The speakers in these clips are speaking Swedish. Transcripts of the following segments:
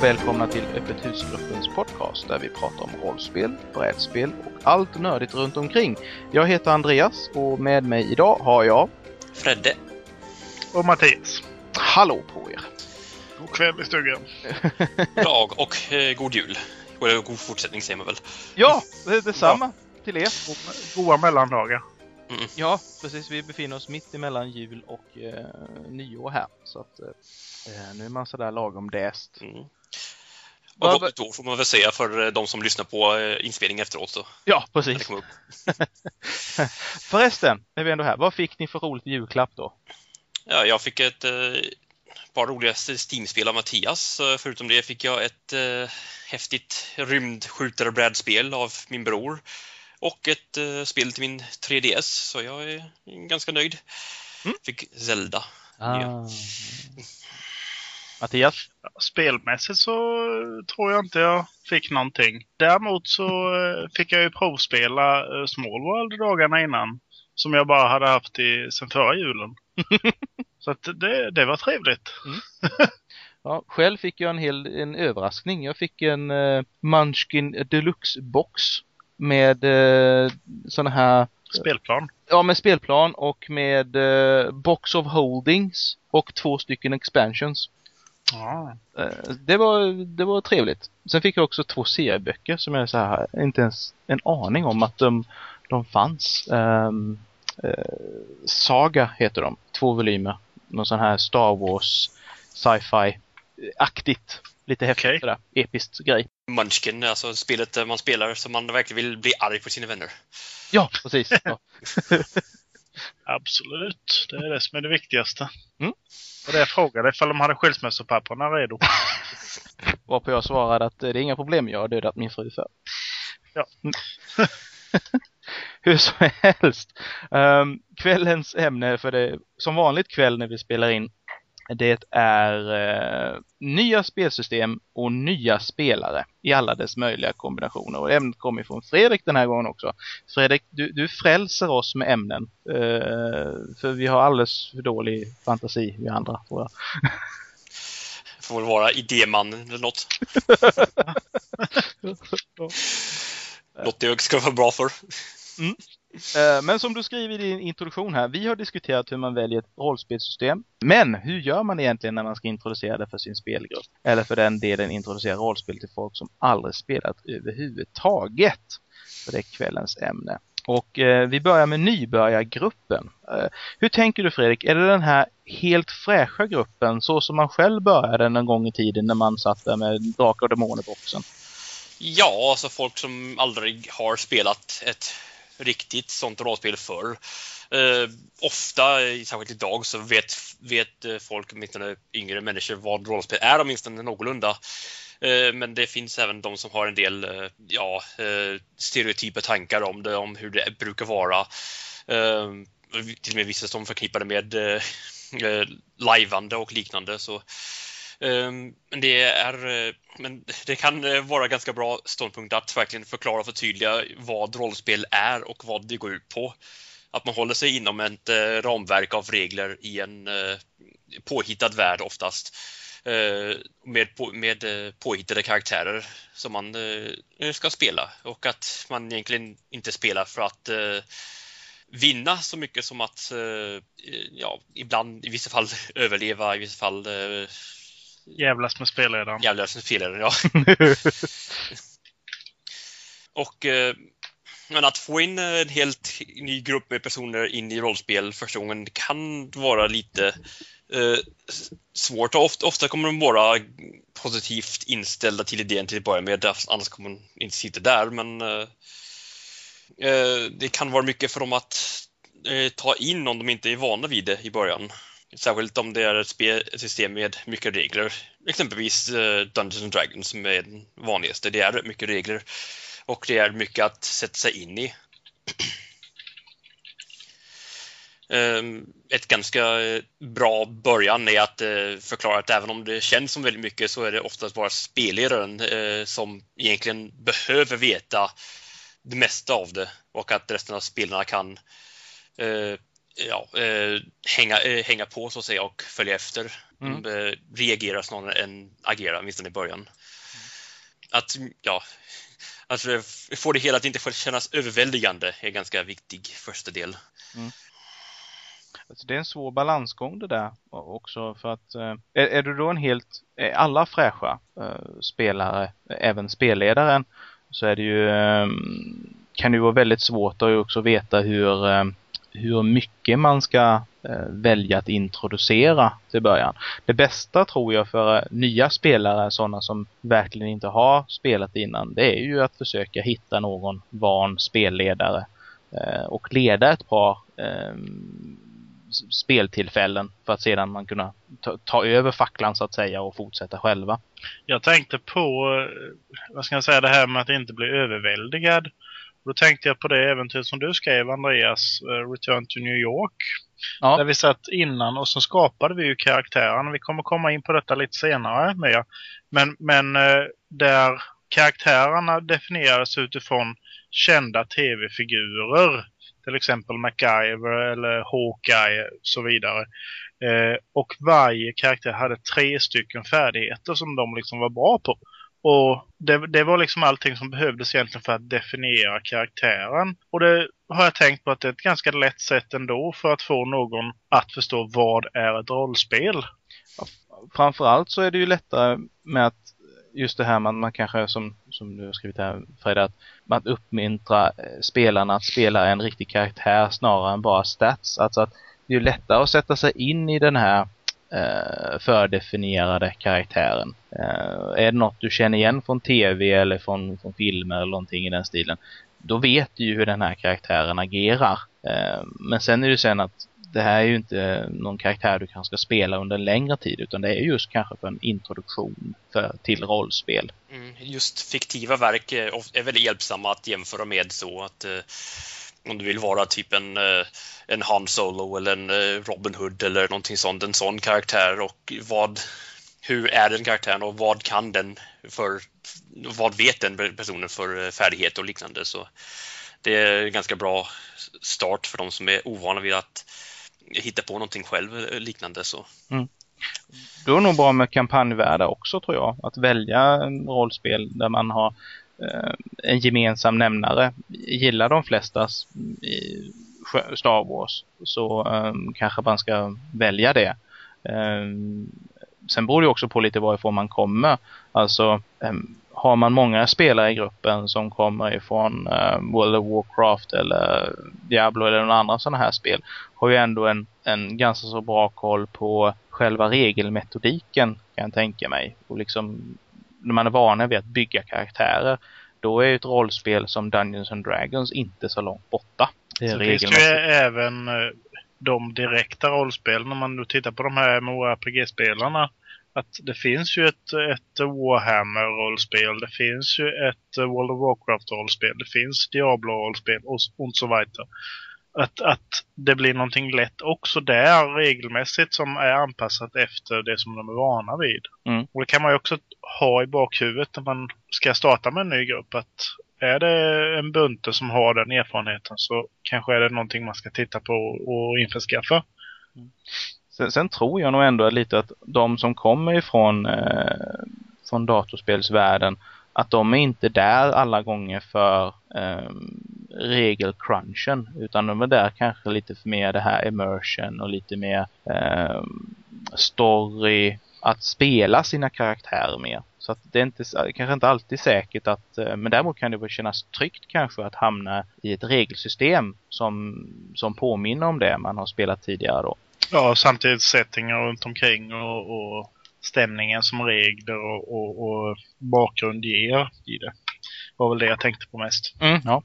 Och välkomna till Öppet husgruppens podcast där vi pratar om rollspel, brädspel och allt nördigt runt omkring. Jag heter Andreas och med mig idag har jag Fredde. Och Mattias. Hallå på er! God kväll i stugan. Dag och eh, god jul. Eller god fortsättning säger man väl. Ja, det är detsamma till er. Goa mellandagar. Mm. Ja, precis. Vi befinner oss mitt emellan jul och eh, nyår här. Så att eh, nu är man sådär lagom däst. Mm. Vad- Och gott år får man väl säga för eh, de som lyssnar på eh, inspelningen efteråt. Så. Ja, precis. Förresten, när vi ändå är här. Vad fick ni för roligt julklapp då? Ja, jag fick ett eh, par roliga Steam-spel av Mattias. Förutom det fick jag ett eh, häftigt rymdskjutare-brädspel av min bror. Och ett eh, spel till min 3DS, så jag är ganska nöjd. Mm. Fick Zelda. Ja. Mattias? Spelmässigt så tror jag inte jag fick någonting. Däremot så eh, fick jag ju provspela eh, Small World dagarna innan. Som jag bara hade haft i, sen förra julen. så att det, det var trevligt. Ja, själv fick jag en hel en överraskning. Jag fick en uh, Munchkin Deluxe box med uh, såna här Spelplan. Ja, med spelplan och med eh, box of holdings och två stycken expansions. Ja. Eh, det, var, det var trevligt. Sen fick jag också två serieböcker som jag så här, inte ens en aning om att de, de fanns. Ehm, eh, Saga heter de, två volymer. Någon sån här Star Wars sci-fi-aktigt. Lite häftigt Okej. sådär, episkt grej. Munchkin, alltså spelet där man spelar så man verkligen vill bli arg på sina vänner. Ja, precis. Ja. Absolut. Det är det som är det viktigaste. Mm. Och det jag frågade ifall de hade skilsmässopapperna redo. Varpå jag svarade att eh, det är inga problem, jag har dödat min fru för. Ja. Mm. Hur som helst. ehm, kvällens ämne för det, som vanligt kväll när vi spelar in, det är eh, nya spelsystem och nya spelare i alla dess möjliga kombinationer. Och ämnet kommer från Fredrik den här gången också. Fredrik, du, du frälser oss med ämnen. eh, för vi har alldeles för dålig fantasi, vi andra, tror jag. Får väl vara idéman eller något. Något det ska vara bra för. Eh, Eh, men som du skriver i din introduktion här, vi har diskuterat hur man väljer ett rollspelssystem. Men hur gör man egentligen när man ska introducera det för sin spelgrupp? Eller för den delen introducera rollspel till folk som aldrig spelat överhuvudtaget? För det är kvällens ämne. Och eh, vi börjar med nybörjargruppen. Eh, hur tänker du Fredrik? Är det den här helt fräscha gruppen så som man själv började någon gång i tiden när man satt där med Drakar och Demoner-boxen? Ja, alltså folk som aldrig har spelat ett riktigt sånt rollspel förr. Eh, ofta, särskilt idag, så vet, vet eh, folk, åtminstone yngre människor, vad rollspel är åtminstone någorlunda. Eh, men det finns även de som har en del eh, ja, eh, stereotypa tankar om det, om hur det brukar vara. Eh, till och med vissa som förknippar det med eh, lajvande och liknande. Så Ehm, men det, är, eh, men det kan eh, vara ganska bra ståndpunkt att verkligen förklara och förtydliga vad rollspel är och vad det går ut på. Att man håller sig inom ett eh, ramverk av regler i en påhittad värld oftast. Med, på, med påhittade karaktärer som man ska spela och att man egentligen inte spelar för att vinna så mycket som att ja, ibland i vissa fall överleva, i vissa fall Jävlas med spelledaren. Jävlar som spelare, ja. och eh, men att få in en helt ny grupp med personer in i rollspel första gången kan vara lite eh, svårt. Och ofta, ofta kommer de vara positivt inställda till idén till att börja med, annars kommer de inte sitta där. Men eh, eh, det kan vara mycket för dem att eh, ta in om de inte är vana vid det i början. Särskilt om det är ett, spel, system med mycket regler. Exempelvis eh, Dungeons and Dragons som är den vanligaste. Det är mycket regler och det är mycket att sätta sig in i. Ehm, ett ganska eh, bra början är att eh, förklara att även om det känns som väldigt mycket så är det oftast bara spelledaren som egentligen behöver veta det mesta av det och att resten av spelarna kan ja, eh, hänga, eh, hänga på så att säga och följa efter. Mm. Eh, reagera snarare än agera, åtminstone i början. Att, ja, att få det hela att inte kännas överväldigande är en ganska viktig första del. Mm. Alltså det är en svår balansgång det där också för att är, är du då en helt, är alla fräscha äh, spelare, även spelledaren, så är det ju, kan det ju vara väldigt svårt att också veta hur hur mycket man ska eh, välja att introducera till början. Det bästa tror jag för eh, nya spelare, sådana som verkligen inte har spelat innan, det är ju att försöka hitta någon van spelledare eh, och leda ett par eh, speltillfällen för att sedan man kunna ta, ta, över facklan så att säga och fortsätta själva. Jag tänkte på, eh, vad ska jag säga, det här med att inte bli överväldigad. Då tänkte jag på det äventyr som du skrev, Andreas, uh, Return to New York. Ja. Där vi satt innan och så skapade vi ju karaktärerna. Vi kommer komma in på detta lite senare mer. Men, men uh, där karaktärerna definierades utifrån kända tv-figurer. Till exempel MacGyver eller Hawkeye och så vidare. Eh, och varje karaktär hade tre stycken färdigheter som de liksom var bra på. Och det, det, var liksom allting som behövdes egentligen för att definiera karaktären. Och det har jag tänkt på att det är ett ganska lätt sätt ändå för att få någon att förstå vad är ett rollspel. Ja, framförallt så är det ju lättare med att just det här man, man kanske som, som du har skrivit här Freda, att man uppmuntrar eh, spelarna att spela en riktig karaktär snarare än bara stats. Alltså att det är lättare att sätta sig in i den här eh, fördefinierade karaktären. Eh, är det något du känner igen från tv eller från, från filmer eller någonting i den stilen, då vet du ju hur den här karaktären agerar. Eh, men sen är det sen att det här är ju inte någon karaktär du kanske ska spela under en längre tid utan det är just kanske för en introduktion för, till rollspel. Mm, just fiktiva verk är, är väldigt hjälpsamma att jämföra med så att eh, om du vill vara typ en, eh, en Han Solo eller en eh, Robin Hood eller någonting sånt, en sån karaktär och vad, hur är den karaktären och vad kan den för, vad vet den personen för eh, färdighet färdigheter och liknande. Så det är en ganska bra start för de som är ovana vid att hitta på någonting själv liknande. Så. Mm. Då är det nog bra med kampanjvärdar också tror jag. Att välja en rollspel där man har Eh, en gemensam nämnare. Gillar de flesta Star Wars så um, kanske man ska välja det. Um, sen beror det också på lite varifrån man kommer. Alltså um, har man många spelare i gruppen som kommer ifrån World of Warcraft eller Diablo eller några andra sådana här spel har ju ändå en, en ganska så bra koll på själva regelmetodiken kan jag tänka mig. Och liksom när man är vana vid att bygga karaktärer då är ett rollspel som Dungeons and Dragons inte så långt borta. Det så finns ju även eh, de direkta rollspelen om man nu tittar på de här MMORPG-spelarna. Att det finns ju ett, ett Warhammer-rollspel, det finns ju ett World of Warcraft-rollspel, det finns Diablo-rollspel och, och så vidare att, att det blir någonting lätt också där regelmässigt som är anpassat efter det som de är vana vid. Mm. Och det kan man ju också ha i bakhuvudet när man ska starta med en ny grupp. Att är det en bunte som har den erfarenheten så kanske är det någonting man ska titta på och införskaffa. Mm. Sen, sen, tror jag nog ändå lite att de som kommer ifrån eh, från datorspelsvärlden att de är inte där alla gånger för eh, regelcrunchen utan de är där kanske lite för mer det här immersion och lite mer eh, story att spela sina karaktärer mer. Så att det är inte, kanske inte alltid säkert att, eh, men däremot kan det kännas tryggt kanske att hamna i ett regelsystem som, som påminner om det man har spelat tidigare då. Ja, samtidigt settingar runt omkring och, och stämningen som regler och, och, och, bakgrund ger i det. var väl det jag tänkte på mest. Mm, ja.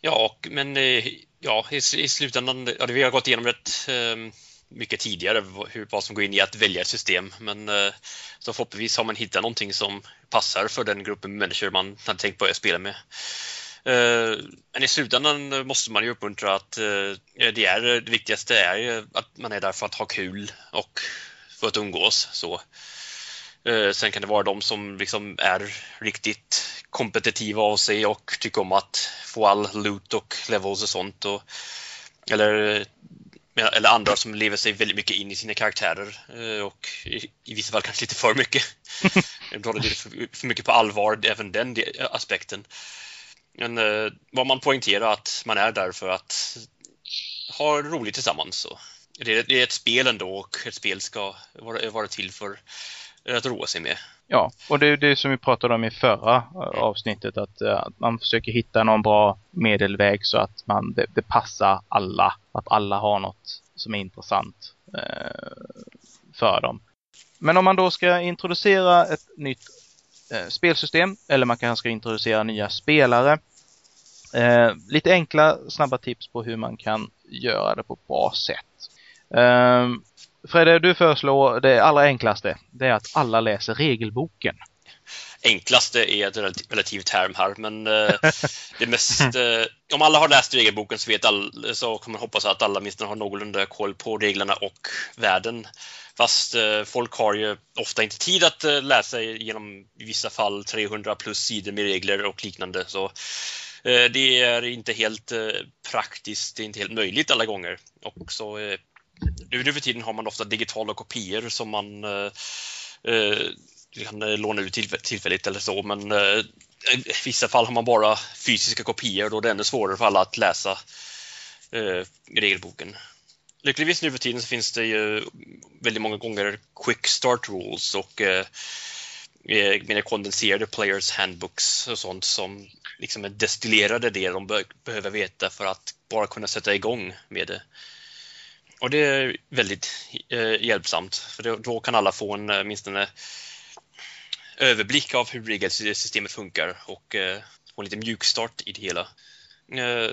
Ja, men eh, ja, i, i slutändan, ja, vi har gått igenom rätt eh, mycket tidigare hur, vad som går in i att välja ett system. Men eh, så förhoppningsvis har man hittat någonting som passar för den gruppen människor man hade tänkt börja spela med. Men i slutändan måste man ju uppmuntra att det, är, det viktigaste är att man är där för att ha kul och för att umgås. Så. Sen kan det vara de som liksom är riktigt kompetitiva av sig och tycker om att få all loot och levels och sånt. Och, eller, eller andra som lever sig väldigt mycket in i sina karaktärer eh, och i, i vissa fall kanske lite för mycket. De tar det lite för, för mycket på allvar, även den aspekten. Men eh, vad man poängterar att man är där för att ha roligt tillsammans. Så. Det, är, det är ett spel ändå och ett spel ska vara, vara till för att roa sig med. Ja, och det är det som vi pratade om i förra eh, avsnittet att, eh, att man försöker hitta någon bra medelväg så att man, det, det passar alla. Att alla har något som är intressant eh, för dem. Men om man då ska introducera ett nytt Eh, spelsystem eller man kanske ska introducera nya spelare. Eh, lite enkla, snabba tips på hur man kan göra det på ett bra sätt. Eh, Fredde, du föreslår det allra enklaste. Det är att alla läser regelboken. Enklaste är ett relativt term här, men eh, det mest... Eh, om alla har läst regelboken så, vet all, så kommer man hoppas att alla åtminstone har någorlunda koll på reglerna och världen. Fast eh, folk har ju ofta inte tid att läsa genom i vissa fall 300 plus sidor med regler och liknande. Så det är inte helt praktiskt, det är inte helt möjligt alla gånger. Och så nu för tiden har man ofta digitala kopior som man du kan låna ut tillfälligt eller så, men eh, i vissa fall har man bara fysiska kopior då det är ännu svårare för alla att läsa eh, regelboken. Lyckligtvis nu för tiden så finns det ju väldigt många gånger quick start rules och eh, eh mer kondenserade players handbooks och sånt som liksom är destillerade det de be behöver veta för att bara kunna sätta igång med det. Och det är väldigt eh, hjälpsamt, för då, då, kan alla få en eh, åtminstone överblick av hur regelsystemet funkar och eh, få en liten mjukstart i det hela. Eh,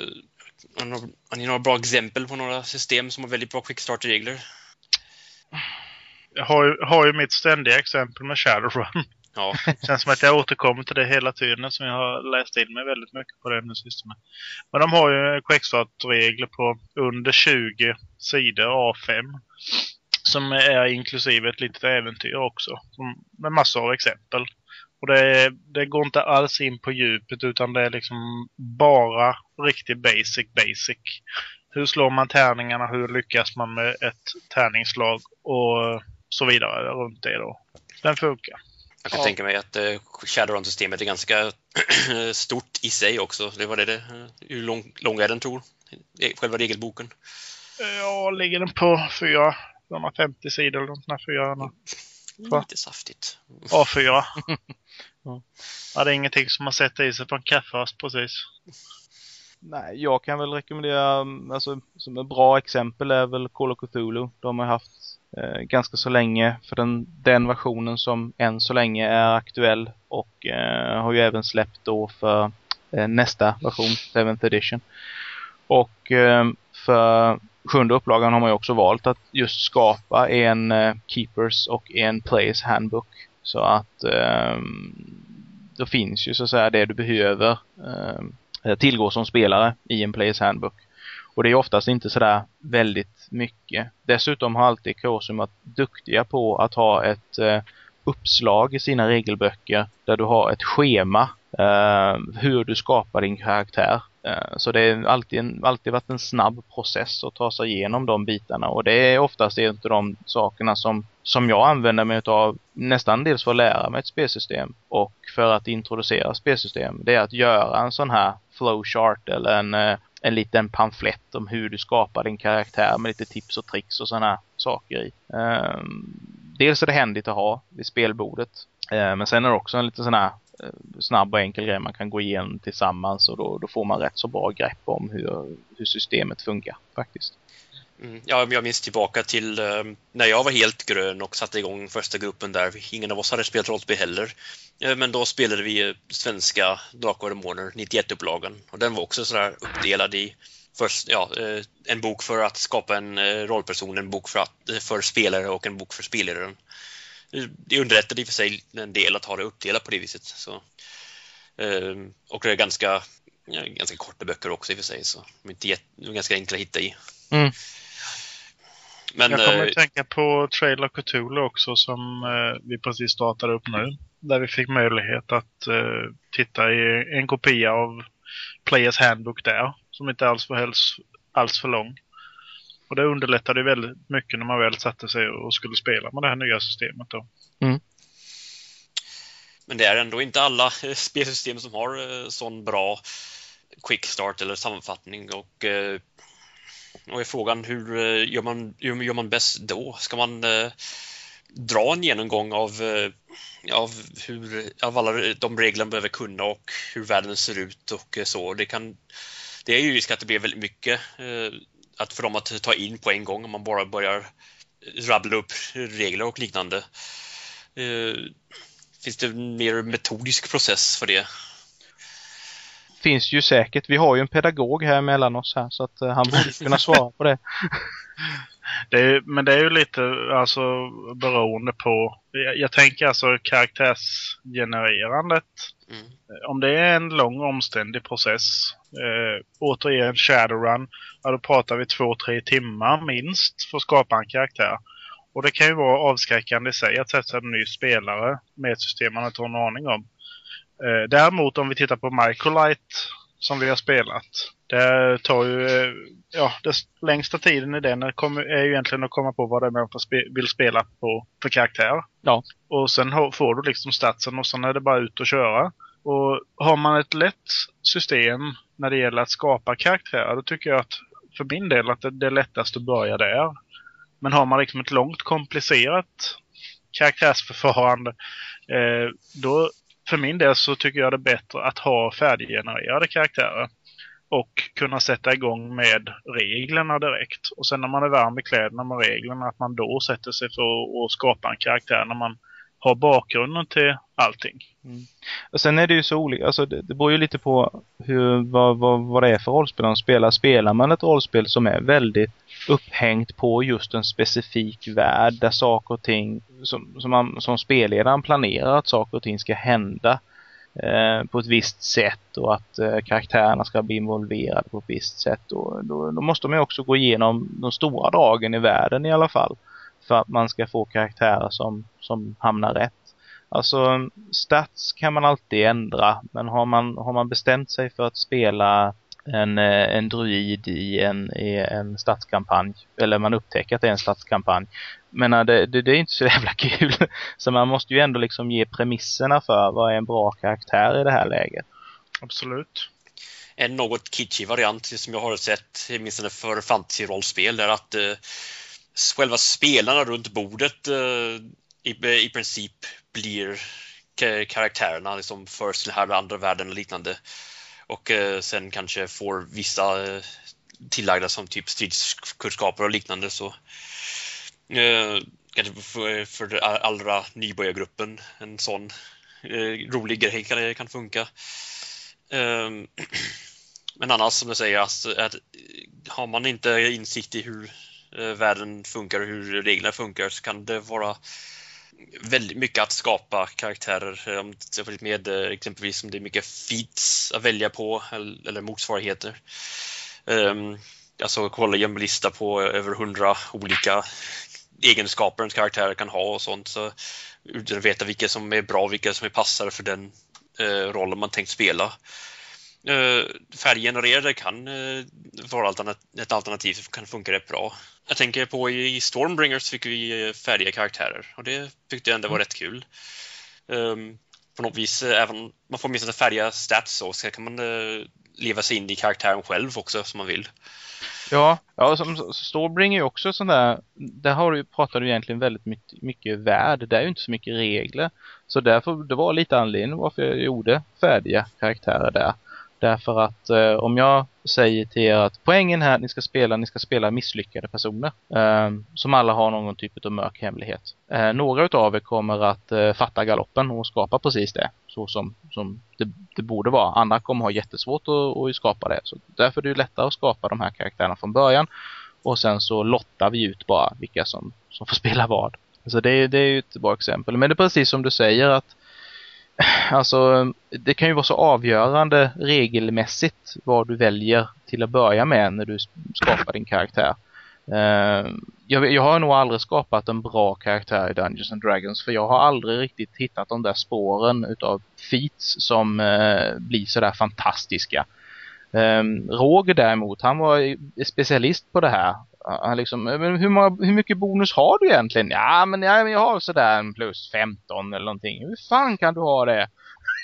har ni några bra exempel på några system som har väldigt bra quickstart-regler? Jag har ju, har ju mitt ständiga exempel med Shadowrun. Ja. Känns som att jag återkommer till det hela tiden som jag har läst in mig väldigt mycket på det nu systemet. Men de har ju quickstart-regler på under 20 sidor A5. Som är inklusive ett litet äventyr också. Med massor av exempel. Och det, det, går inte alls in på djupet utan det är liksom bara riktigt basic basic. Hur slår man tärningarna? Hur lyckas man med ett tärningsslag? Och så vidare runt det då. Den funkar. Jag kan ja. tänka mig att uh, Shadowrun-systemet är ganska stort i sig också. Det var det, det hur lång, lång är den tror Själva regelboken? Ja, ligger den på 450 sidor eller något 400. Lite saftigt. A4. ja. ja, det är ingenting som man sätter i sig på en kaffeast precis. Nej, jag kan väl rekommendera, alltså som ett bra exempel är väl Call of Cthulhu. De har haft eh, ganska så länge för den, den versionen som än så länge är aktuell och eh, har ju även släppt då för eh, nästa version, 7th edition. Och eh, för sjunde upplagan har man ju också valt att just skapa en eh, Keepers och en Players Handbook. Så att ehm, då finns ju så att säga det du behöver ehm, tillgå som spelare i en Players Handbook. Och det är oftast inte sådär väldigt mycket. Dessutom har alltid Crosum varit duktiga på att ha ett eh, uppslag i sina regelböcker där du har ett schema eh, hur du skapar din karaktär. Eh, så det har alltid, en, alltid varit en snabb process att ta sig igenom de bitarna och det är oftast en av de sakerna som, som jag använder mig av nästan dels för att lära mig ett spelsystem och för att introducera spelsystem. Det är att göra en sån här flowchart eller en eh, en liten pamflett om hur du skapar din karaktär med lite tips och tricks och sådana saker i. Ehm, dels är det händigt att ha vid spelbordet. Eh, men sen är det också en liten sån här Eh, snabb och enkel grej man kan gå igenom tillsammans och då, då får man rätt så bra grepp om hur, hur systemet funkar faktiskt. Mm. Ja, jag minns tillbaka till eh, när jag var helt grön och satte igång första gruppen där. Ingen av oss hade spelat rollspel heller. Eh, men då spelade vi svenska Drakar och Demoner, 91-upplagan. Och den var också sådär uppdelad i först, ja, eh, en bok för att skapa en eh, rollperson, en bok för, att, eh, för spelare och en bok för spelaren. Det underlättade i och för sig en del att ha det uppdelat på det viset. Så. Och det är ganska, ganska korta böcker också i och för sig, så de är, inte jätt, de är ganska enkla att hitta i. Mm. Men Jag kommer eh, att tänka på Trailer Cthulhu också som eh, vi precis startade upp nu. Där vi fick möjlighet att eh, titta i en kopia av Players Handbook där. Som inte alls var alls, alls för lång. Och det underlättade väldigt mycket när man väl satte sig och skulle spela med det här nya systemet då. Men det är ändå inte alla eh, spelsystem som har eh, sån bra quick start eller sammanfattning och eh, och är frågan hur gör man, hur gör man bäst då? Ska man dra en genomgång av, av, hur, av alla de regler man behöver kunna och hur världen ser ut och så. Det, kan, det är ju risk att det blir väldigt mycket att för dem att ta in på en gång om man bara börjar rabbla upp regler och liknande. Eh, Finns det en mer metodisk process för det? Finns ju säkert. Vi har ju en pedagog här mellan oss här så att eh, han borde kunna svara på det. Det är, men det är ju lite alltså beroende på... Jag, jag tänker alltså karaktärsgenererandet. Mm. Om det är en lång omständig process. Eh, återigen Shadowrun. Ja, då pratar vi två, tre timmar minst för att skapa en karaktär. Och det kan ju vara avskräckande i sig att sätta en ny spelare med ett system man inte har en aning om. Eh, däremot om vi tittar på Microlight som vi har spelat. Det tar ju, eh, ja, det längsta tiden i den är, ju egentligen att komma på vad det är man vill spela på för karaktär. Ja. Och sen får du liksom statsen och sen är det bara ut och köra. Och har man ett lätt system när det gäller att skapa karaktärer, då tycker jag att för min del att det, det är lättast att börja där. Men har man liksom ett långt komplicerat karaktärsförfarande, eh, då för min del så tycker jag det är bättre att ha färdiggenererade karaktärer. Och kunna sätta igång med reglerna direkt. Och sen när man är varm i kläderna med reglerna, att man då sätter sig för att- skapa en karaktär när man har bakgrunden till allting. Och sen är det ju så olika, alltså det, det beror ju lite på hur, vad, vad, vad det är för rollspel de spelar. Spelar man ett rollspel som är väldigt upphängt på just en specifik värld där saker och ting som, som, man, som spelledaren planerar att saker och ting ska hända eh, på ett visst sätt och att eh, karaktärerna ska bli involverade på ett visst sätt. Och, då, då måste man ju också gå igenom de stora dragen i världen i alla fall. För att man ska få karaktärer som, som hamnar rätt. Alltså stats kan man alltid ändra men har man, har man bestämt sig för att spela en, eh, en druid i en, i en stadskampanj eller man upptäcker att det är en stadskampanj men eh, det, det, det är inte så jävla kul. Så man måste ju ändå liksom ge premisserna för vad är en bra karaktär i det här läget. Absolut. En något kitschig variant som jag har sett, åtminstone för fantasy-rollspel, är att eh, själva spelarna runt bordet eh, i, i princip blir karaktärerna liksom förs till här andra världen och liknande. Och eh, sen kanske får vissa eh, tillagda som typ stridskunskaper och liknande så kanske för, för allra nybörjargruppen en sån eh, rolig grej kan, kan funka. Ehm, men annars som du säger, alltså, att har man inte insikt i hur Eh, världen funkar och hur reglerna funkar så kan det vara väldigt mycket att skapa karaktärer eh, om med eh, exempelvis om det är mycket feats att välja på eller, motsvarigheter. Ehm, alltså kolla en lista på över hundra olika egenskaper en karaktär kan ha och sånt så utan att veta vilka som är bra, vilka som är passade för den rollen man tänkt spela. Uh, färggenererare kan uh, vara alternat- ett alternativ som kan funka rätt bra. Jag tänker på i Stormbringers fick vi uh, färdiga karaktärer och det tyckte jag ändå var rätt kul. Um, på något vis, även man får åtminstone färdiga stats så, så kan man leva sig in i karaktären själv också som man vill. Ja, ja som Stormbring är ju också sån där, där har du, pratar du egentligen väldigt mycket, mycket värld, det är ju inte så mycket regler. Så därför, det var lite anledning varför jag gjorde färdiga karaktärer där. Därför att eh, om jag säger till er att poängen här ni ska spela, ni ska spela misslyckade personer. Eh, som alla har någon typ av mörk hemlighet. Eh, några utav er kommer att eh, fatta galoppen och skapa precis det. Så som, som det, det borde vara. Andra kommer ha jättesvårt att, att skapa det. Så därför är det ju lättare att skapa de här karaktärerna från början. Och sen så lottar vi ut bara vilka som, som får spela vad. Så det, det är ju ett bra exempel. Men det är precis som du säger att Alltså, det kan ju vara så avgörande regelmässigt vad du väljer till att börja med när du skapar din karaktär. Uh, jag, jag, har nog aldrig skapat en bra karaktär i Dungeons and Dragons för jag har aldrig riktigt hittat de där spåren utav feats som uh, blir sådär fantastiska. Eh, um, Roger däremot, han var specialist på det här. Han liksom, men hur, många, hur mycket bonus har du egentligen? Ja, men jag, jag har sådär en plus 15 eller någonting. Hur fan kan du ha det?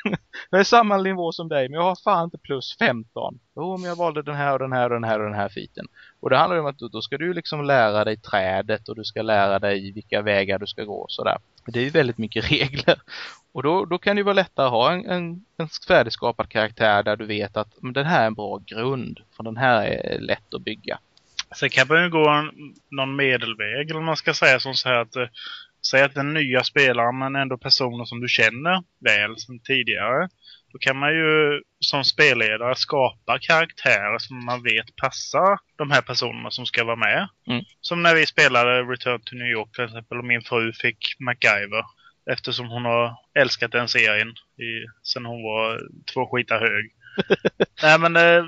jag är samma nivå som dig, men jag har fan inte plus 15. Jo, men jag valde den här och den här och den här och den här fiten. Och det handlar ju om att då ska du liksom lära dig trädet och du ska lära dig vilka vägar du ska gå och sådär. Det är ju väldigt mycket regler. Och då, då kan det ju vara lättare att ha en, en, en färdigskapad karaktär där du vet att men den här är en bra grund. För den här är lätt att bygga. Sen kan man ju gå en, någon medelväg eller man ska säga som så här att eh, Säg att den nya spelaren men ändå personer som du känner väl som tidigare. Då kan man ju som spelledare skapa karaktärer som man vet passar de här personerna som ska vara med. Mm. Som när vi spelade Return to New York till exempel och min fru fick MacGyver. Eftersom hon har älskat den serien i, sen hon var två skitar hög. Nej men eh,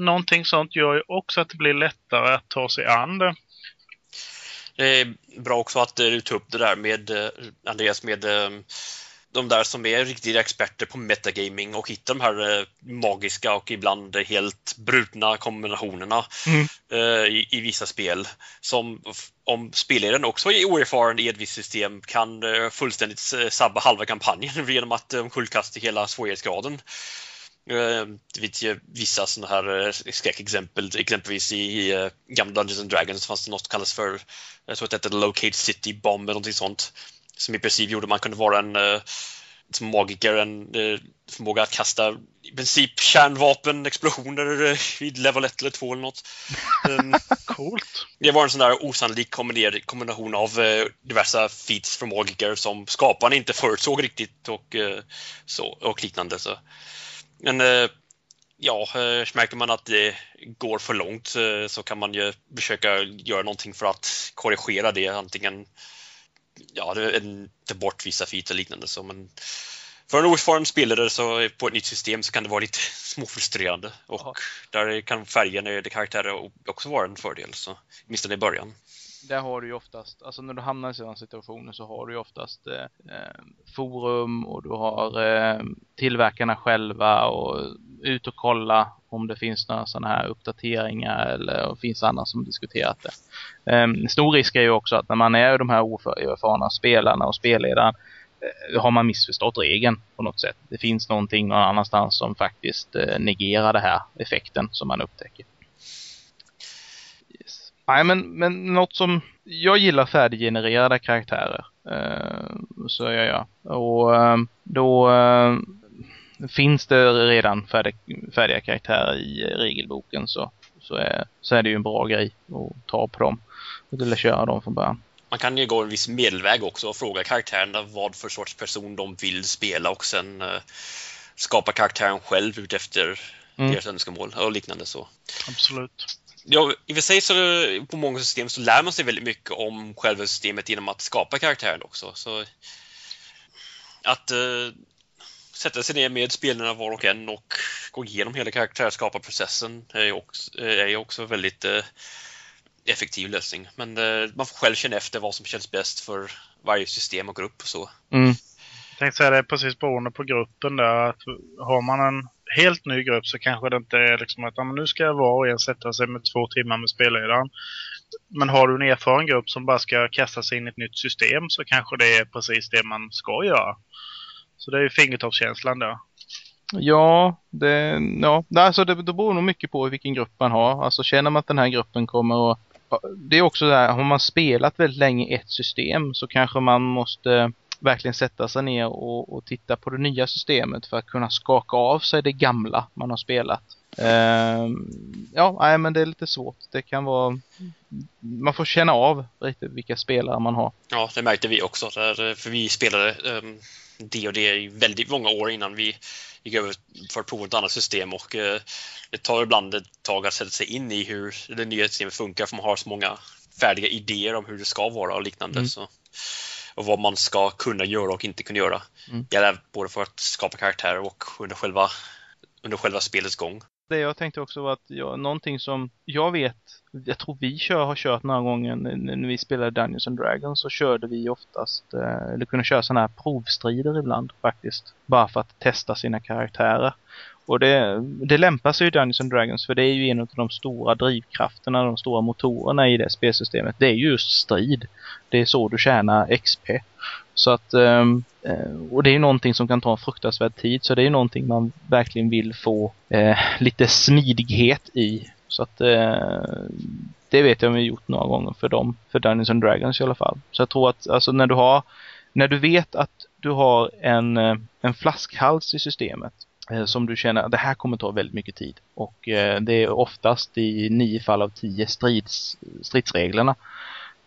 någonting sånt gör ju också att det blir lättare att ta sig an det. Det är bra också att du tog upp det där med eh, Andreas med eh, de där som är riktiga experter på metagaming och hittar de här eh, magiska och ibland helt brutna kombinationerna mm. i, i, vissa spel. Som om spelaren också är oerfaren i ett visst system kan fullständigt sabba halva kampanjen genom att omkullkasta hela svårighetsgraden. Eh, det finns ju vissa sådana här eh, skräckexempel, exempelvis i eh, gamla Dungeons and Dragons fanns det något som kallas för, jag tror att det hette Locate City Bomb eller någonting sånt. Som i princip gjorde att man kunde vara en som magiker, en förmåga att kasta i princip kärnvapen, explosioner vid level 1 eller 2 eller något. Um, Coolt. Det var en sån där osannolik kombination av diverse feats från magiker som skaparen inte förutsåg riktigt och, så, och liknande. Så. Men eh, ja, eh, märker man att det går för långt eh, så kan man ju försöka göra någonting för att korrigera det. Antingen ja, ta bort vissa feature och liknande. Så, men för en oerfaren spelare så på ett nytt system så kan det vara lite småfrustrerande och ja. där kan färgen i karaktärer också vara en fördel, så åtminstone i början där har du ju oftast, alltså när du hamnar i sådana situationer så har du ju oftast eh, eh, forum och du har eh, tillverkarna själva och ut och kolla om det finns några sådana här uppdateringar eller om det finns andra som diskuterat det. Eh, stor risk är ju också att när man är de här oerfarna spelarna och spelledaren eh, har man missförstått regeln på något sätt. Det finns någonting någon annanstans som faktiskt eh, negerar det här effekten som man upptäcker. Nej, men, men något som... Jag gillar färdiggenererade karaktärer. Eh, så gör jag. Och eh, då eh, finns det redan färdig, färdiga karaktärer i regelboken så, så, är, så är det ju en bra grej att ta på dem. Eller köra dem från början. Man kan ju gå en viss medelväg också och fråga karaktärerna vad för sorts person de vill spela och sen uh, skapa karaktären själv utefter mm. deras önskemål och liknande så. Absolut. Ja, i och för sig så på många system så lär man sig väldigt mycket om själva systemet genom att skapa karaktären också. Så att uh, sätta sig ner med spelarna var och en och gå igenom hela karaktärskaparprocessen är ju också, är också väldigt uh, effektiv lösning. Men uh, man får själv känna efter vad som känns bäst för varje system och grupp och så. Mm. Jag tänkte säga det är precis beroende på gruppen där. Att har man en helt ny grupp så kanske det inte är liksom att nu ska var och en sätta sig med två timmar med spelledaren. Men har du en erfaren grupp som bara ska kasta sig in i ett nytt system så kanske det är precis det man ska göra. Så det är ju fingertoppskänslan där. Ja, det, ja. Alltså det, det beror nog mycket på vilken grupp man har. Alltså känner man att den här gruppen kommer att... Det är också där, har man spelat väldigt länge i ett system så kanske man måste verkligen sätta sig ner och, och, titta på det nya systemet för att kunna skaka av sig det gamla man har spelat. Uh, ja, nej, men det är lite svårt. Det kan vara... Man får känna av riktigt vilka spelare man har. Ja, det märkte vi också. Där, för vi spelade um, det och det i väldigt många år innan vi gick över för att prova ett annat system och uh, det tar ibland ett tag att sätta sig in i hur det nya systemet funkar för man har så många färdiga idéer om hur det ska vara och liknande. Mm. Så och vad man ska kunna göra och inte kunna göra. Mm. Gäller både för att skapa karaktärer och under själva, under själva spelets gång. det jag tänkte också var att jag, någonting som jag vet, jag tror vi kör, har kört några gånger när vi spelade Dungeons and Dragons så körde vi oftast, eh, eller kunde köra sådana här provstrider ibland faktiskt. Bara för att testa sina karaktärer. Och det, det lämpar sig ju Dungeons and Dragons för det är ju en av de stora drivkrafterna, de stora motorerna i det spelsystemet. Det är just strid. Det är så du tjänar XP. Så att, ehm, eh, och det är ju någonting som kan ta en fruktansvärd tid så det är ju någonting man verkligen vill få eh, lite smidighet i. Så att eh, det vet jag vi gjort några gånger för dem, för Dungeons and Dragons i alla fall. Så jag tror att alltså när du har, när du vet att du har en, eh, en flaskhals i systemet Eh, som du känner att det här kommer ta väldigt mycket tid. Och eh, det är oftast i nio fall av tio strids, stridsreglerna.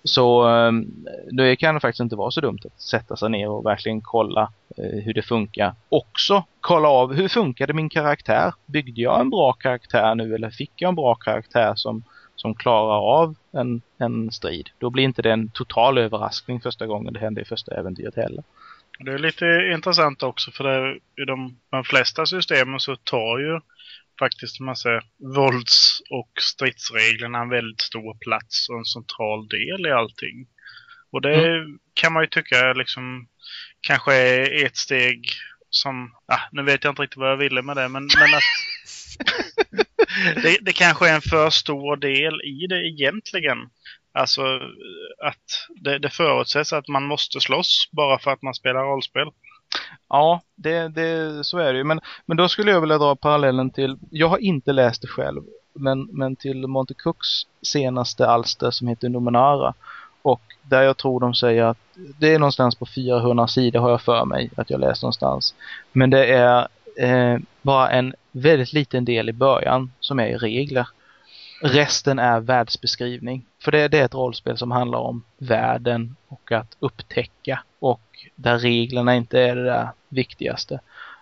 Så ehm, det kan faktiskt inte vara så dumt att sätta sig ner och verkligen kolla eh, hur det funkar. Också kolla av hur funkade min karaktär? Byggde jag en bra karaktär nu eller fick jag en bra karaktär som, som klarar av en, en strid? Då blir inte det en total överraskning första gången det händer i första äventyret heller. Det är lite intressant också för det, i de, de flesta systemen så tar ju faktiskt massa vålds och stridsreglerna en väldigt stor plats och en central del i allting. Och det mm. kan man ju tycka liksom kanske är ett steg som, ah, nu vet jag inte riktigt vad jag ville med det, men, men att det, det kanske är en för stor del i det egentligen. Alltså att det, det förutsätts att man måste slåss bara för att man spelar rollspel. Ja, det, det, så är det ju. Men, men då skulle jag vilja dra parallellen till, jag har inte läst det själv, men, men till Monte Cooks senaste alster som heter Nomenara. Och där jag tror de säger att det är någonstans på 400 sidor har jag för mig att jag läst någonstans. Men det är eh, bara en väldigt liten del i början som är i regler. Resten är världsbeskrivning. För det, det är ett rollspel som handlar om världen och att upptäcka och där reglerna inte är det där viktigaste.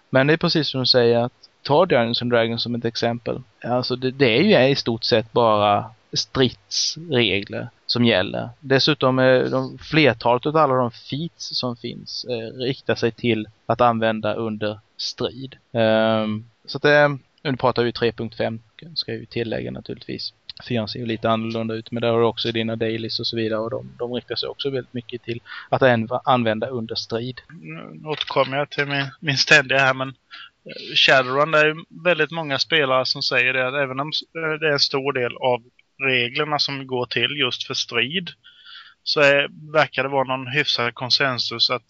Men det är precis som du säger att ta Dungeons and Dragons som ett exempel. Alltså det, det är ju i stort sett bara stridsregler som gäller. Dessutom är de, flertalet av alla de feats som finns eh, riktar sig till att använda under strid. Um, så att det, nu pratar vi 3.5 ska jag ju tillägga naturligtvis. Fyran ser ju lite annorlunda ut men där har du också dina dailies och så vidare och de, de riktar sig också väldigt mycket till att använda under strid. Nu återkommer jag till min, min ständiga här men eh, Shadowrun det är ju väldigt många spelare som säger det att även om eh, det är en stor del av reglerna som går till just för strid så är, verkar det vara någon hyfsad konsensus att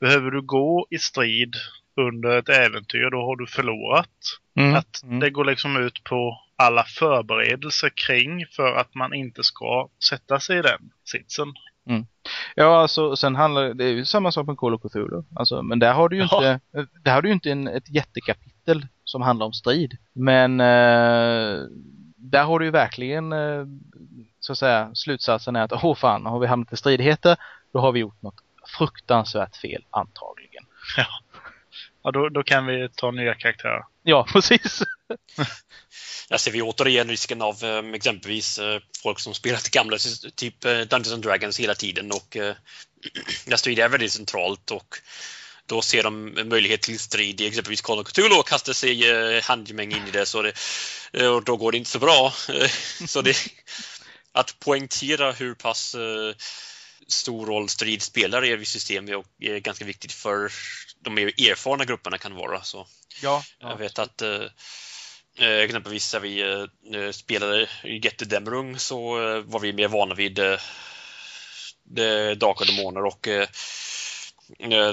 behöver du gå i strid under ett äventyr då har du förlorat. Mm. Att mm. det går liksom ut på alla förberedelser kring för att man inte ska sätta sig i den sitsen. Mm. Ja, alltså sen handlar det är ju samma sak med Call of Cthulhu. Alltså, men där har du ju ja. inte, där har du inte en, ett jättekapitel som handlar om strid. Men eh, där har du ju verkligen eh, så att säga slutsatsen är att åh fan, har vi hamnat i stridigheter då har vi gjort något fruktansvärt fel antagligen. Ja, ja då, då kan vi ta nya karaktärer. Ja, precis. Där ser vi återigen risken av um, exempelvis uh, folk som spelat gamla typ uh, Dungeons and Dragons hela tiden och uh, där strid är väldigt centralt och då ser de möjlighet till strid i exempelvis Call of Cthulhu och kastar sig uh, handgemäng in i det, så det uh, och då går det inte så bra. så det, att poängtera hur pass uh, stor roll strid spelar i system är, är ganska viktigt för de mer erfarna grupperna kan vara. Så. Ja, ja. Jag vet att Eh, exempelvis när vi eh, spelade i Jättedämrung så eh, var vi mer vana vid eh, Dark och Demoner och eh,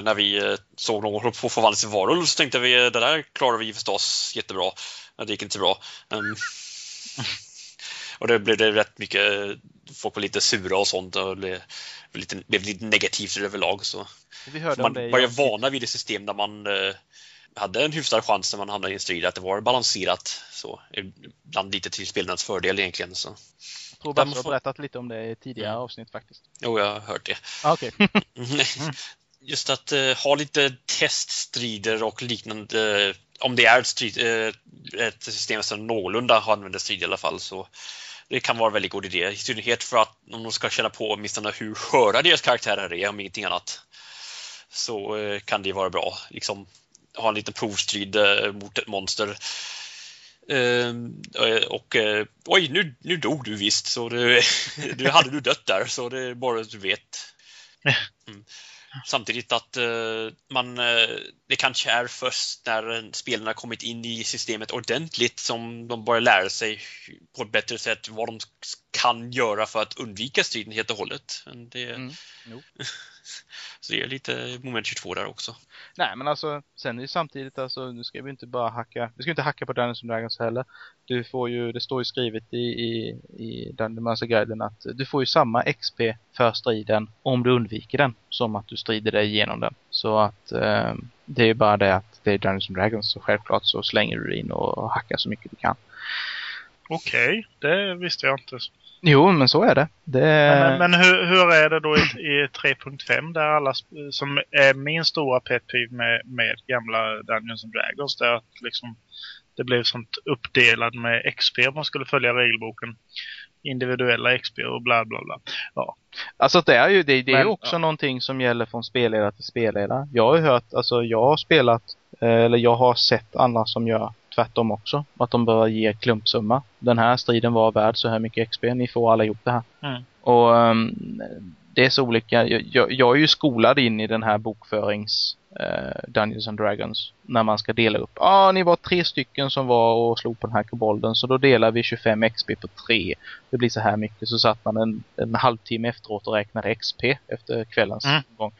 när vi såg någon på förvandlas till varulv så tänkte vi det där klarar vi förstås jättebra. Det gick inte så bra. Um, och det blev det rätt mycket, folk var lite sura och sånt och det blev lite, blev lite negativt överlag. Så. man börjar vana vid ett system där man hade en hyfsad chans när man hamnade i en strid att det var balanserat så. Ibland lite till spelarnas fördel egentligen. Så. Jag tror Basse har berättat lite om det i tidigare mm. avsnitt faktiskt. Jo, jag har hört det. Ah, okay. Just att uh, ha lite teststrider och liknande. Om det är ett, strid, uh, ett system som någorlunda använder strid i alla fall så det kan vara en väldigt god idé. I synnerhet för att om de ska känna på åtminstone hur sköra deras karaktärer är, om ingenting annat. Så kan det vara bra. Liksom, ha en liten provstrid eh, mot ett monster. Ehm, eh, och eh, oj, nu, nu dog du visst, så det, du hade du dött där, så det är bara att du vet. Mm. Samtidigt att man, det kanske är först när spelarna kommit in i systemet ordentligt som de börjar lära sig på ett bättre sätt vad de kan göra för att undvika striden helt och hållet. Det, mm. Så det är lite moment 22 där också. Nej men alltså, sen är det samtidigt alltså, nu ska vi inte bara hacka, vi ska inte hacka på Dungeons Dragons heller. Du får ju, det står ju skrivet i, i, i Dungeons guiden att du får ju samma XP för striden om du undviker den som att du strider dig igenom den. Så att eh, det är bara det att det är Dungeons Dragons så självklart så slänger du in och hackar så mycket du kan. Okej, okay, det visste jag inte. Jo, men så är det. det... Men, men hur, hur, är det då i, i 3.5 där alla som är min stora pet med, med gamla Dungeons and Dragons där att liksom det blev sånt uppdelad med XP om man skulle följa regelboken. Individuella XP och bla bla bla. Ja. Alltså det är ju det, det är men, också ja. någonting som gäller från spelledare till spelledare. Jag har hört, alltså jag har spelat eh, eller jag har sett andra som gör tvärtom också. Att de bör ge klumpsumma. Den här striden var värd så här mycket XP. Ni får alla ihop det här. Mm. Och um, det är så olika. Jag, jag, jag, är ju skolad in i den här bokförings Dungeons and Dragons. När man ska dela upp. Ja, ah, ni var tre stycken som var och slog på den här kobolden. Så då delar vi 25 XP på tre. Det blir så här mycket. Så satt man en, en halvtimme efteråt och räknade XP efter kvällens mm. gång.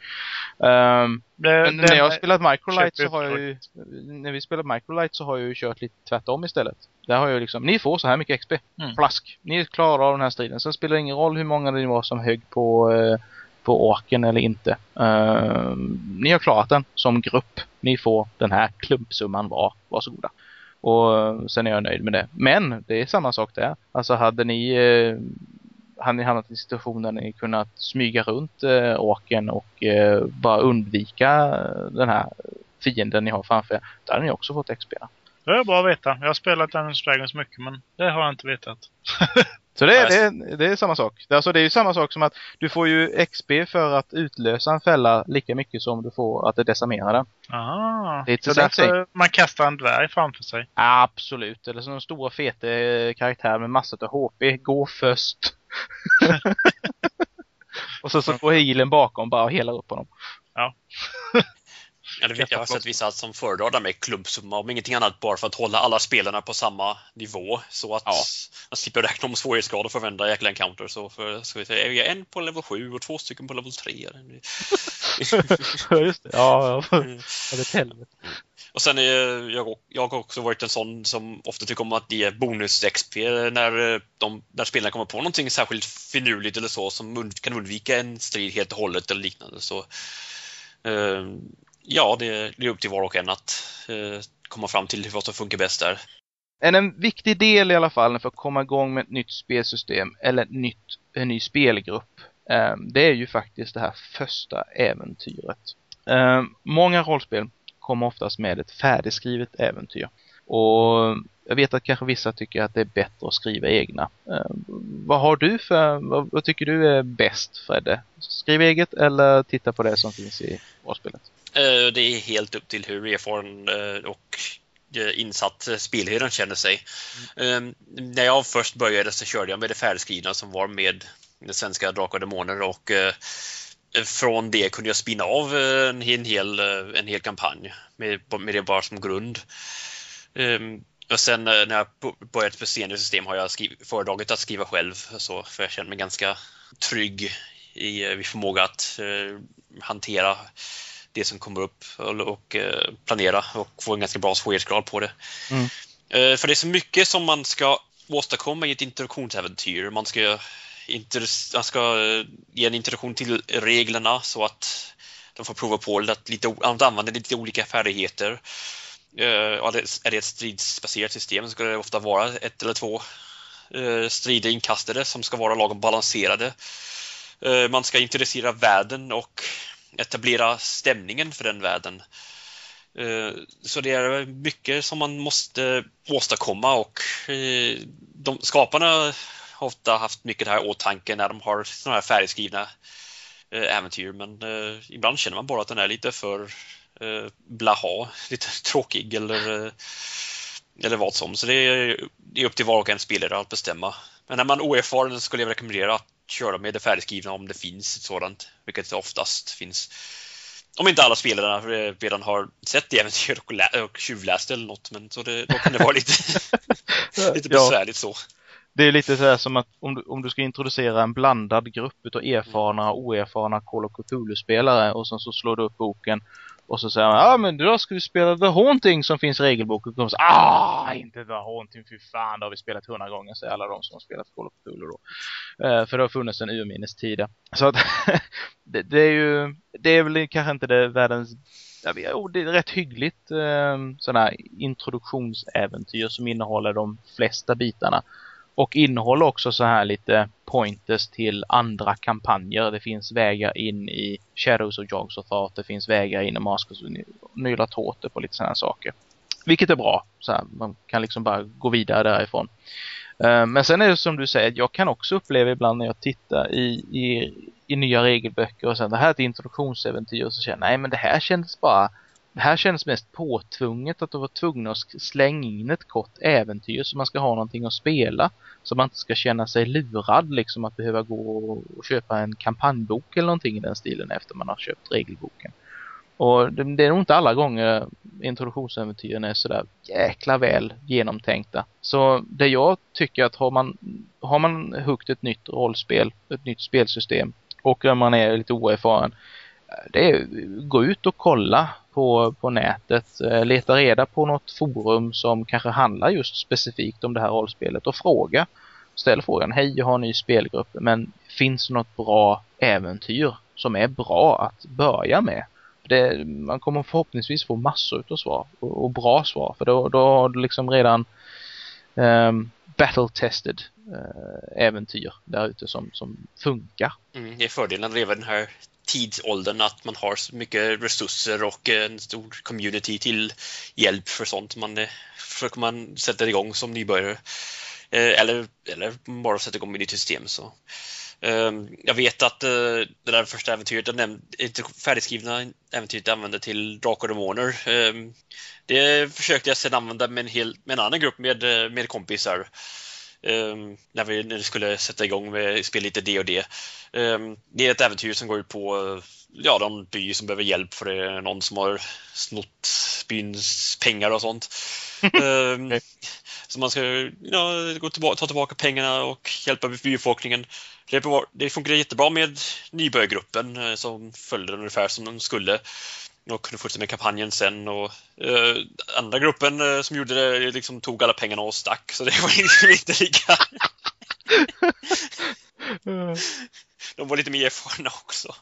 Um, det, men när jag har spelat Microlight så har jag ju, när vi spelat Microlight så har jag ju kört lite tvärtom istället. Där har jag liksom, ni får så här mycket XP. Mm. Flask. Ni är klara av den här striden. Sen spelar det ingen roll hur många det var som högg på, eh, på orken eller inte. Uh, ni har klarat den som grupp. Ni får den här klumpsumman var. Varsågoda. Och eh, sen är jag nöjd med det. Men det är samma sak där. Alltså hade ni eh, hade ni hamnat i en situation där ni kunnat smyga runt eh, åken och eh, bara undvika eh, den här fienden ni har framför er, då hade ni också fått XP. Det är bra att veta. Jag har spelat Dungeons Dragons mycket men det har jag inte vetat. Så det är, det, är, det är samma sak. Alltså det är ju samma sak som att du får ju XP för att utlösa en fälla lika mycket som du får att det desarmerar den. Ah, det är så därför man kastar en dvärg framför sig? Absolut. Eller som en stor fete karaktär med massor av HP. Gå först. och så, så går healen bakom bara och helar upp honom. Ja. Ja, det vet jag har sett vissa som föredrar det med klubbsumma om ingenting annat bara för att hålla alla spelarna på samma nivå så att ja. man slipper räkna om svårighetsgrader för varenda jäkla encounter. Så för, ska vi säga, är en på level 7 och två stycken på level 3. Just det, ja, ja. det helvete. Och sen är jag, jag har också varit en sån som ofta tycker om att ge bonus-XP när, de, när spelarna kommer på någonting särskilt finurligt eller så som kan undvika en strid helt och hållet eller liknande. Så, eh, ja, det, det är upp till var och en att eh, komma fram till vad som funkar bäst där. En, en viktig del i alla fall för att komma igång med ett nytt spelsystem eller ett nytt, en ny spelgrupp eh, det är ju faktiskt det här första äventyret. Eh, många rollspel kommer oftast med ett färdigskrivet äventyr. Och jag vet att kanske vissa tycker att det är bättre att skriva egna. Eh, vad har du för, vad, vad, tycker du är bäst Fredde? Skriv eget eller titta på det som finns i rollspelet? Eh, det är helt upp till hur erfaren eh, och eh, insatt spelledaren känner sig. Mm. När jag först började så körde jag med det färdigskrivna som var med den svenska Drakar och Demoner och från det kunde jag spinna av en hel, en hel kampanj med, med det bara som grund. Och sen när jag börjat för senare system har jag skriv, föredragit att skriva själv så, för jag känner mig ganska trygg i, i förmåga att hantera det som kommer upp och, eh, planera och få en ganska bra svårighetsgrad på det. Mm. Eh, för det är så mycket som man ska åstadkomma i ett introduktionsäventyr. Man ska, man ska eh, ge en introduktion till reglerna så att de får prova på att, lite, att använda lite olika färdigheter. Är det ett stridsbaserat system så ska det ofta vara ett eller två strider inkastade som ska vara lagom balanserade. Man ska introducera världen och etablera stämningen för den världen. Eh, så det är mycket som man måste åstadkomma och eh, de, skaparna har ofta haft mycket det här åtanke när de har sådana här färdigskrivna eh, äventyr men ibland känner man bara att den är lite för blaha, lite tråkig eller eller vad som. Så det är, det är upp till var och en spelare att bestämma. Men när man är oerfaren skulle jag rekommendera att köra med det färdigskrivna om det finns ett sådant, vilket oftast finns. Om inte alla spelare redan har sett äventyr och, och tjuvläst eller något, men så det, då kan det vara lite, lite besvärligt så. Det är lite så här som att om du, om du ska introducera en blandad grupp utav erfarna och oerfarna Call of Cthulhu-spelare och sen så slår du upp boken och så säger man, ja ah, men då ska vi spela The Haunting som finns i regelboken. Och kommer säger, ah, inte The Haunting, fy fan, det har vi spelat hundra gånger, säger alla de som har spelat Call of Cthulhu då. Uh, för det har funnits en urminnes tid. Så att, det, det, är ju, det är väl kanske inte det världens, ja, oh, det är rätt hyggligt eh, uh, sådana här introduktionsäventyr som innehåller de flesta bitarna. Och innehåller också så här lite pointers till andra kampanjer. Det finns vägar in i Shadows of Jogs of Thought. Det finns vägar in i Maskers Nyla Tåte på lite sådana saker. Vilket är bra. Så här, man kan liksom bara gå vidare därifrån. Eh, men sen är det som du säger, jag kan också uppleva ibland när jag tittar i, i, i nya regelböcker och sen det här är ett introduktionsäventyr och så känner jag, nej men det här kändes bara det här känns mest påtvunget att de var tvungen att slänga in ett kort äventyr så man ska ha någonting att spela. Så man inte ska känna sig lurad liksom att behöva gå och köpa en kampanjbok eller någonting i den stilen efter man har köpt regelboken. Och det, det är nog inte alla gånger introduktionsäventyren är sådär jäkla väl genomtänkta. Så det jag tycker att har man, har man huggit ett nytt rollspel, ett nytt spelsystem och man är lite oerfaren det är gå ut och kolla på, på nätet. Eh, leta reda på något forum som kanske handlar just specifikt om det här rollspelet och fråga. Ställ frågan, hej jag har en ny spelgrupp men finns det något bra äventyr som är bra att börja med? Det, man kommer förhoppningsvis få massor av svar och, och bra svar för då, då har du liksom redan um, battle-tested eh, äventyr där ute som, som funkar. Mm, det är fördelen med den här tidsåldern att man har så mycket resurser och en stor community till hjälp för sånt man, eh, försöker man sätta igång som nybörjare. Eh, eller, eller bara sätta igång med nytt system. Så. Ehm, jag vet att eh, det där första äventyret, det färdigskrivna äventyret jag använde till Drakar och Demoner. Ehm, det försökte jag sedan använda med en, hel, med en annan grupp med, med kompisar. Um, när vi vi skulle sätta igång med spela lite D och D. Um, det är ett äventyr som går ut på ja, någon by som behöver hjälp för det är någon som har snott byns pengar och sånt. um, så man ska ja, gå tillbaka, ta tillbaka pengarna och hjälpa bybefolkningen. Det, det funkar jättebra med nybörjargruppen eh, som följde ungefär som de skulle och kunde fortsätta med kampanjen sen och eh, andra gruppen eh, som gjorde det liksom tog alla pengarna och stack. Så det var liksom inte lika. De var lite mer erfarna också.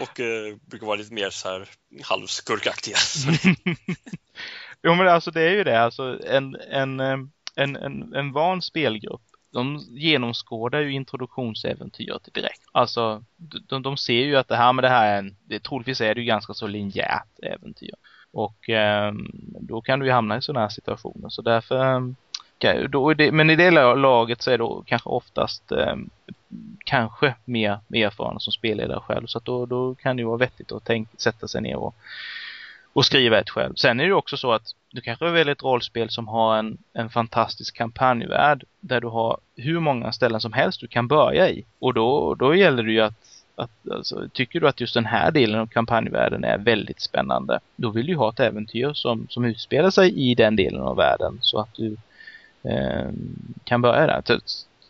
Och eh, brukar vara lite mer så här halvskurkaktiga. jo men alltså det är ju det, alltså en, en, eh, en, en, en van spelgrupp de genomskådar ju introduktionsäventyret direkt. Alltså, de, de ser ju att det här med det här är en, det, troligtvis är det ju ganska så linjärt äventyr. Och eh, då kan du ju hamna i sådana här situationer. Så därför, ehm, okay, då det, men i det laget så är det kanske oftast eh, kanske mer erfarna som spelledare själv. Så att då, då kan det ju vara vettigt att tänk, sätta sig ner och och skriva ett själv. Sen är det också så att du kanske väljer ett rollspel som har en, en fantastisk kampanjvärld där du har hur många ställen som helst du kan börja i. Och då, då gäller det ju att, att alltså, tycker du att just den här delen av kampanjvärlden är väldigt spännande, då vill du ha ett äventyr som, som utspelar sig i den delen av världen så att du eh, kan börja där. Till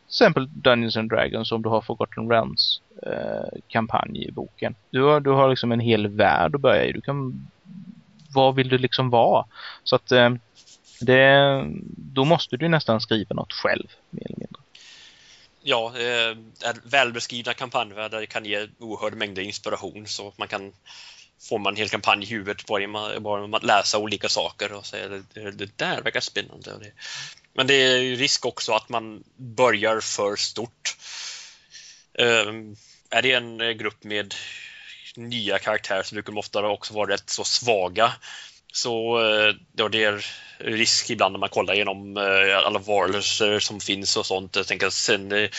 exempel Dungeons and Dragons om du har Forgotten Realms eh, kampanj i boken. Du har, du har liksom en hel värld att börja i. Du kan vad vill du liksom vara? Så att eh, det, då måste du nästan skriva något själv, mer eller mindre. Ja, eh, välbeskrivna kampanjvärldar kan ge oerhörd mängder inspiration så man kan får man en hel kampanj i huvudet bara genom att läsa olika saker och säga det, det där verkar spännande. Men det är risk också att man börjar för stort. Eh, är det en eh, grupp med nya karaktärer så brukar de ofta också vara rätt så svaga. Så eh, ja, det är risk ibland när man kollar igenom eh, alla varelser som finns och sånt. Jag tänker sen eh,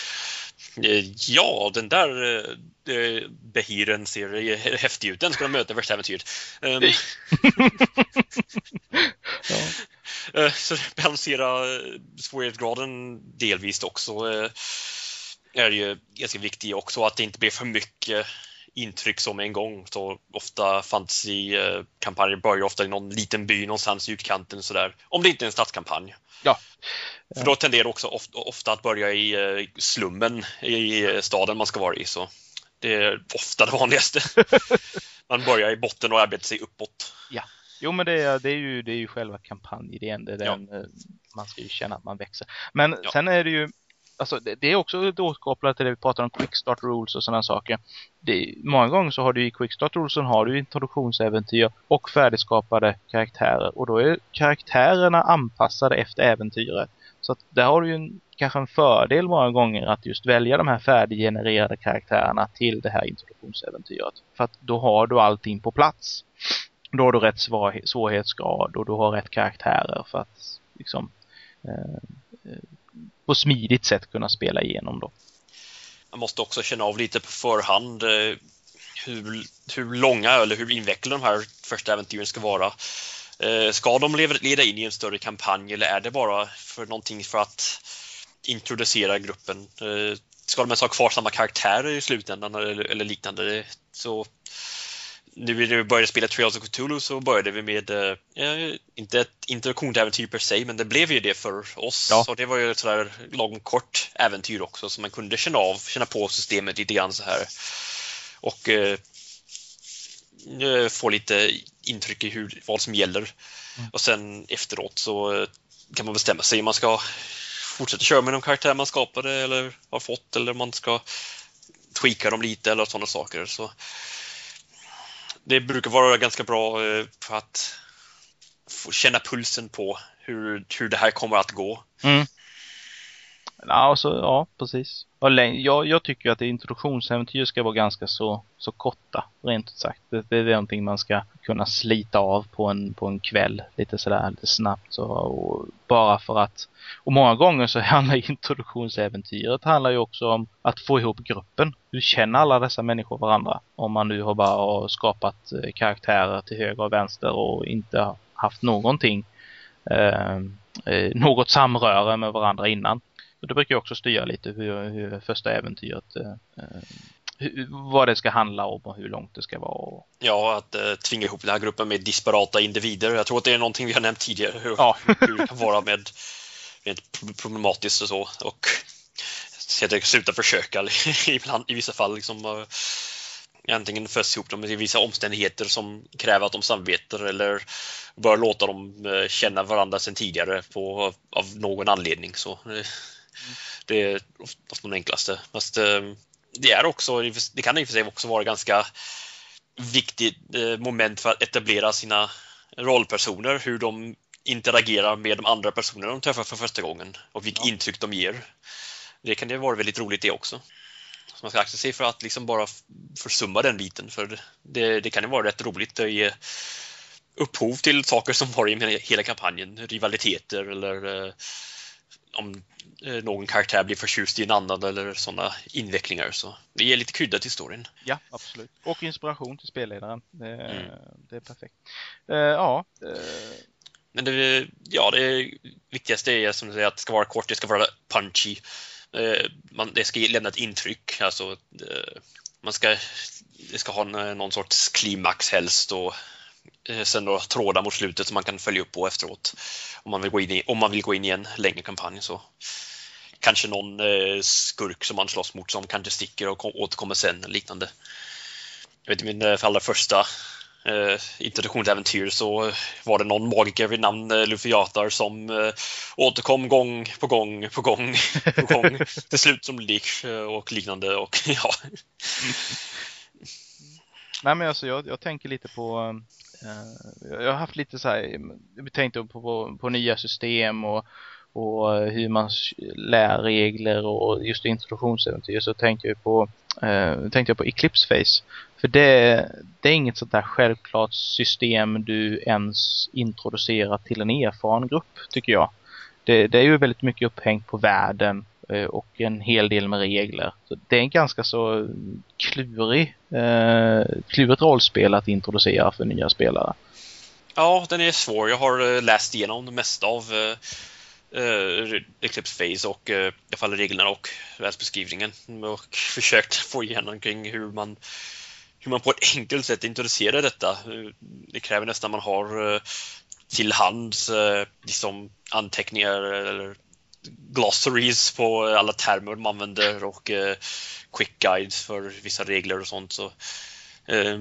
Ja, den där eh, Behiren ser häftig ut. Den ska de möta i värsta äventyret. Um... ja. Så balansera svårighetsgraden delvis också är ju ganska viktigt också att det inte blir för mycket intryck som en gång. Så ofta fantasy-kampanjer börjar ofta i någon liten by någonstans i utkanten sådär. Om det inte är en stadskampanj. Ja. För då tenderar det också ofta, att börja i eh, slummen i staden man ska vara i. Så det är ofta det vanligaste. man börjar i botten och arbetar sig uppåt. Ja. Jo men det är, det är, ju, det är ju själva kampanjidén. Det är den, ja. Eh, man ska ju känna att man växer. Men ja. sen är det ju alltså det, det är också återkopplat till det vi pratar om quickstart rules och sådana saker. Det, många gånger så har du i quickstart rules rulesen har du introduktionsäventyr och färdigskapade karaktärer och då är karaktärerna anpassade efter äventyret. Så att där har du ju en, kanske en fördel många gånger att just välja de här färdiggenererade karaktärerna till det här introduktionsäventyret. För att då har du allting på plats. Då har du rätt svårighetsgrad och du har rätt karaktärer för att liksom eh, eh på smidigt sätt kunna spela igenom då. Man måste också känna av lite på förhand eh, hur, hur långa eller hur invecklade de här första äventyren ska vara. Eh, ska de leda in i en större kampanj eller är det bara för någonting för att introducera gruppen? Eh, ska de ens ha kvar samma karaktärer i slutändan eller, eller liknande? Så nu när vi började spela Trails of Cthulhu så började vi med, eh, inte ett interaktionsäventyr per se, men det blev ju det för oss. Ja. Och det var ju ett sådär långt kort äventyr också, så man kunde känna av, känna på systemet lite grann så här. Och eh, eh få lite intryck i hur, vad som gäller. Mm. Och sen efteråt så eh, kan man bestämma sig om man ska fortsätta köra med de karaktärer man skapade eller har fått, eller om man ska tweaka dem lite eller sådana saker. Så det brukar vara ganska bra eh, för att få känna pulsen på hur, hur det här kommer att gå. Mm. Alltså, ja, precis. Jag, jag tycker att introduktionsäventyr ska vara ganska så, så korta, rent ut sagt. Det, det är någonting man ska kunna slita av på en, på en kväll, lite sådär, lite snabbt. Så, och bara för att, och många gånger så handlar introduktionsäventyret handlar ju också om att få ihop gruppen. Hur känner alla dessa människor varandra? Om man nu har bara skapat eh, karaktärer till höger och vänster och inte haft någonting eh, eh något samröre med varandra innan. Och det brukar också styra lite hur, hur första äventyret eh, eh, hur, vad det ska handla om och hur långt det ska vara. Ja, att eh, tvinga ihop den här gruppen med disparata individer. Jag tror att det är någonting vi har nämnt tidigare, hur, ja. hur det kan vara med rent problematiskt och så. Och sluta försöka ibland, i vissa fall. Liksom, antingen föds ihop dem i vissa omständigheter som kräver att de samarbetar eller bör låta dem eh, känna varandra sedan tidigare på, av någon anledning. Så eh, det är oftast de enklaste. Fast eh, det är också, det kan i och för sig också vara ganska viktigt moment för att etablera sina rollpersoner, hur de interagerar med de andra personerna de träffar för första gången och vilket ja. intryck de ger. Det kan ju vara väldigt roligt det också. Så man ska akta sig för att liksom bara försumma den biten för det, det kan ju vara rätt roligt att ge upphov till saker som var i hela kampanjen, rivaliteter eller eh, om eh, någon karaktär blir förtjust i en annan eller sådana invecklingar. Så det ger lite krydda till storyn. Ja, absolut. Och inspiration till spelledaren. Det, mm. det är perfekt. Uh, ja. Uh... Men det, ja, det viktigaste är som du säger att det ska vara kort, det ska vara punchy. Uh, man, det ska lämna ett intryck. Alltså, man ska, det ska ha någon sorts klimax helst och Eh, sen några trådar mot slutet som man kan följa upp på efteråt. Om man vill gå in i, om man vill gå in i en längre kampanj så kanske någon eh, skurk som man slåss mot som kanske sticker och återkommer sen liknande. Jag vet min eh, allra första eh, introduktionsäventyr så var det någon magiker vid namn eh, Lufiatar som eh, återkom gång på gång på gång på gång till slut som lik eh, och liknande och ja. Nej men alltså jag, jag tänker lite på Eh, Eh, jag har haft lite så här, vi tänkte på, på, på nya system och, och hur man lär regler och just introduktionsäventyr så tänkte jag på, eh, tänkte jag på Eclipse Face. För det, det är inget sånt där självklart system du ens introducerar till en erfaren grupp tycker jag. Det, det är ju väldigt mycket upphängt på världen Eh, och en hel del med regler. Så det är en ganska så klurig, eh, klurigt rollspel att introducera för nya spelare. Ja, den är svår. Jag har eh, läst igenom det mesta av eh, eh Eclipse Phase och i alla fall reglerna och läsbeskrivningen och försökt få igenom kring hur man hur man på ett enkelt sätt introducerar detta. Det kräver nästan man har till hands liksom anteckningar eller glossaries på alla termer man använder och eh, quick guides för vissa regler och sånt. Så, eh,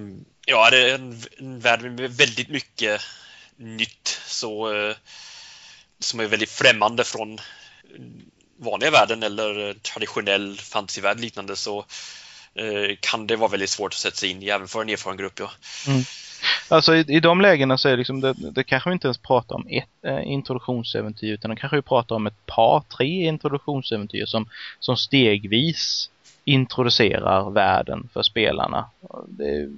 ja, det är en, en värld med väldigt mycket nytt så, eh, som är väldigt främmande från vanliga världen eller traditionell fantasyvärld liknande så eh, kan det vara väldigt svårt att sätta sig in i även för en erfaren grupp. Ja. Mm. Alltså i, i de lägena så är det liksom, det, det kanske vi inte ens pratar om ett eh, introduktionsäventyr utan det kanske vi pratar om ett par, tre introduktionsäventyr som, som stegvis introducerar världen för spelarna. Det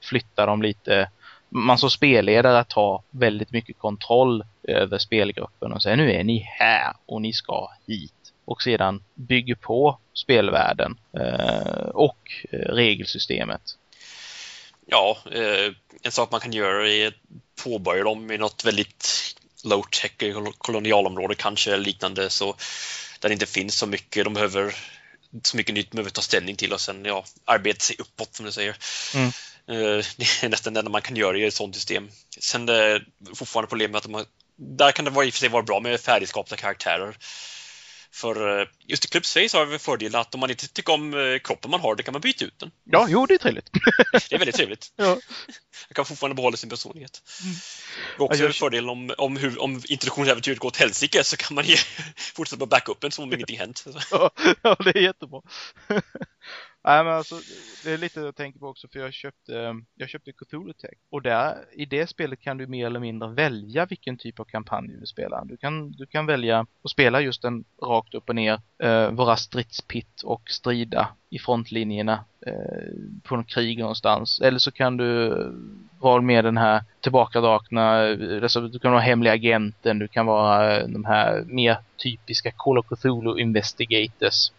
flyttar dem lite man som spelledare tar väldigt mycket kontroll över spelgruppen och säger nu är ni här och ni ska hit. Och sedan bygger på spelvärlden eh, och eh, regelsystemet. Ja, eh, en sak man kan göra är att påbörja dem i något väldigt low-tech kolonialområde kanske liknande så där det inte finns så mycket de behöver så mycket nytt behöver ta ställning till och sen ja, arbeta sig uppåt som du säger. Mm. Eh, det är nästan det enda man kan göra i ett sådant system. Sen det är fortfarande problemet att man, där kan det i och för sig vara bra med färdigskapta karaktärer. För eh, just i Face har vi fördelen att om man inte tycker om eh, kroppen man har, då kan man byta ut den. Ja, jo, det är trevligt. det är väldigt trevligt. ja. Man kan fortfarande behålla sin personlighet. Mm. också ja, fördelen om, om, hur, om introduktionsäventyret går åt helsike så kan man ge, fortsätta på backupen som om ingenting hänt. ja, ja, det är jättebra. Nej men alltså det är lite jag tänker på också för jag köpte jag köpte Cthulhu Tech och där i det spelet kan du mer eller mindre välja vilken typ av kampanj du vill spela. Du kan du kan välja att spela just den rakt upp och ner eh, vara stridspitt och strida i frontlinjerna eh, på en krig någonstans. Eller så kan du vara med den här tillbakadragna eh, alltså du kan vara hemliga agenten, du kan vara eh, de här mer typiska Call of Cthulhu Investigators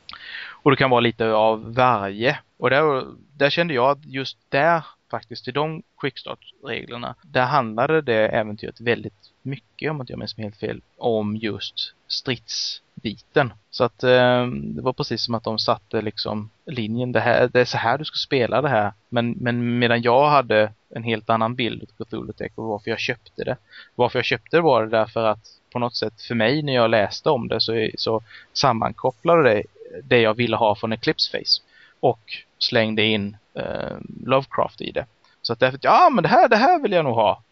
och det kan vara lite av varje. Och där, där kände jag att just där faktiskt i de quickstart-reglerna, där handlade det äventyret väldigt mycket, om jag inte gör helt fel, om just stridsbiten. Så att eh, det var precis som att de satte liksom linjen, det, här, det är så här du ska spela det här. Men, men medan jag hade en helt annan bild av Cthulhu Tech och varför jag köpte det. Varför jag köpte det var det därför att på något sätt för mig när jag läste om det så, så sammankopplade det det jag ville ha från Eclipse Face. Och slängde in eh, Lovecraft i det. Så att därför, ja men det här, det här vill jag nog ha.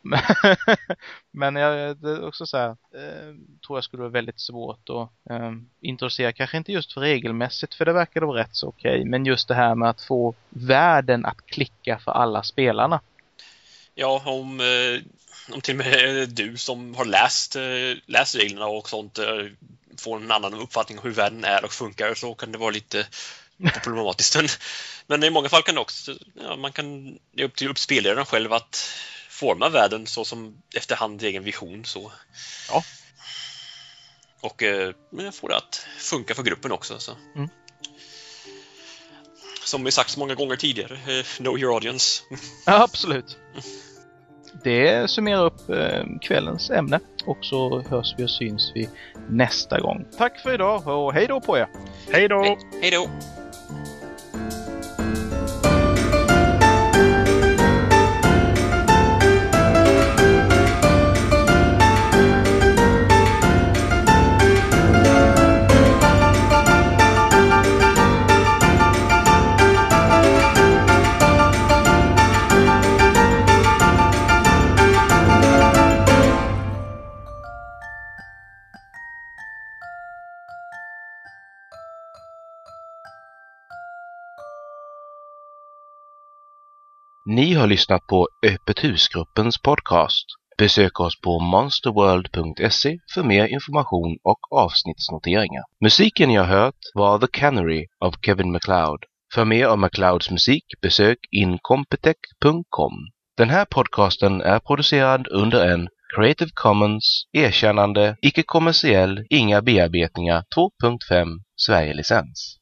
men jag, det är också så här, eh, tror jag skulle vara väldigt svårt att eh, introducera, kanske inte just för regelmässigt för det verkar vara rätt så okej, okay, men just det här med att få världen att klicka för alla spelarna. Ja, om, eh, om till och med du som har läst, eh, läst reglerna och sånt eh, får en annan uppfattning om hur världen är och funkar så kan det vara lite problematiskt. Men i många fall kan det också, ja, man kan, det är upp till spelaren själv att forma världen så som efterhand egen vision. Så. Ja. Och eh, få det att funka för gruppen också. Så. Mm. Som vi sagt så många gånger tidigare, eh, know your audience. Ja, absolut. Mm det summerar upp eh, kvällens ämne och så hörs vi och syns vi nästa gång. Tack för idag och hej då på er! Hej då! Hej då! Ni har lyssnat på Öppet husgruppens podcast. Besök oss på monsterworld.se för mer information och avsnittsnoteringar. Musiken jag hört var The Canary av Kevin MacLeod. För mer av MacLeods musik besök incompetech.com. Den här podcasten är producerad under en Creative Commons erkännande, icke-kommersiell, inga bearbetningar 2.5 Sverige-licens.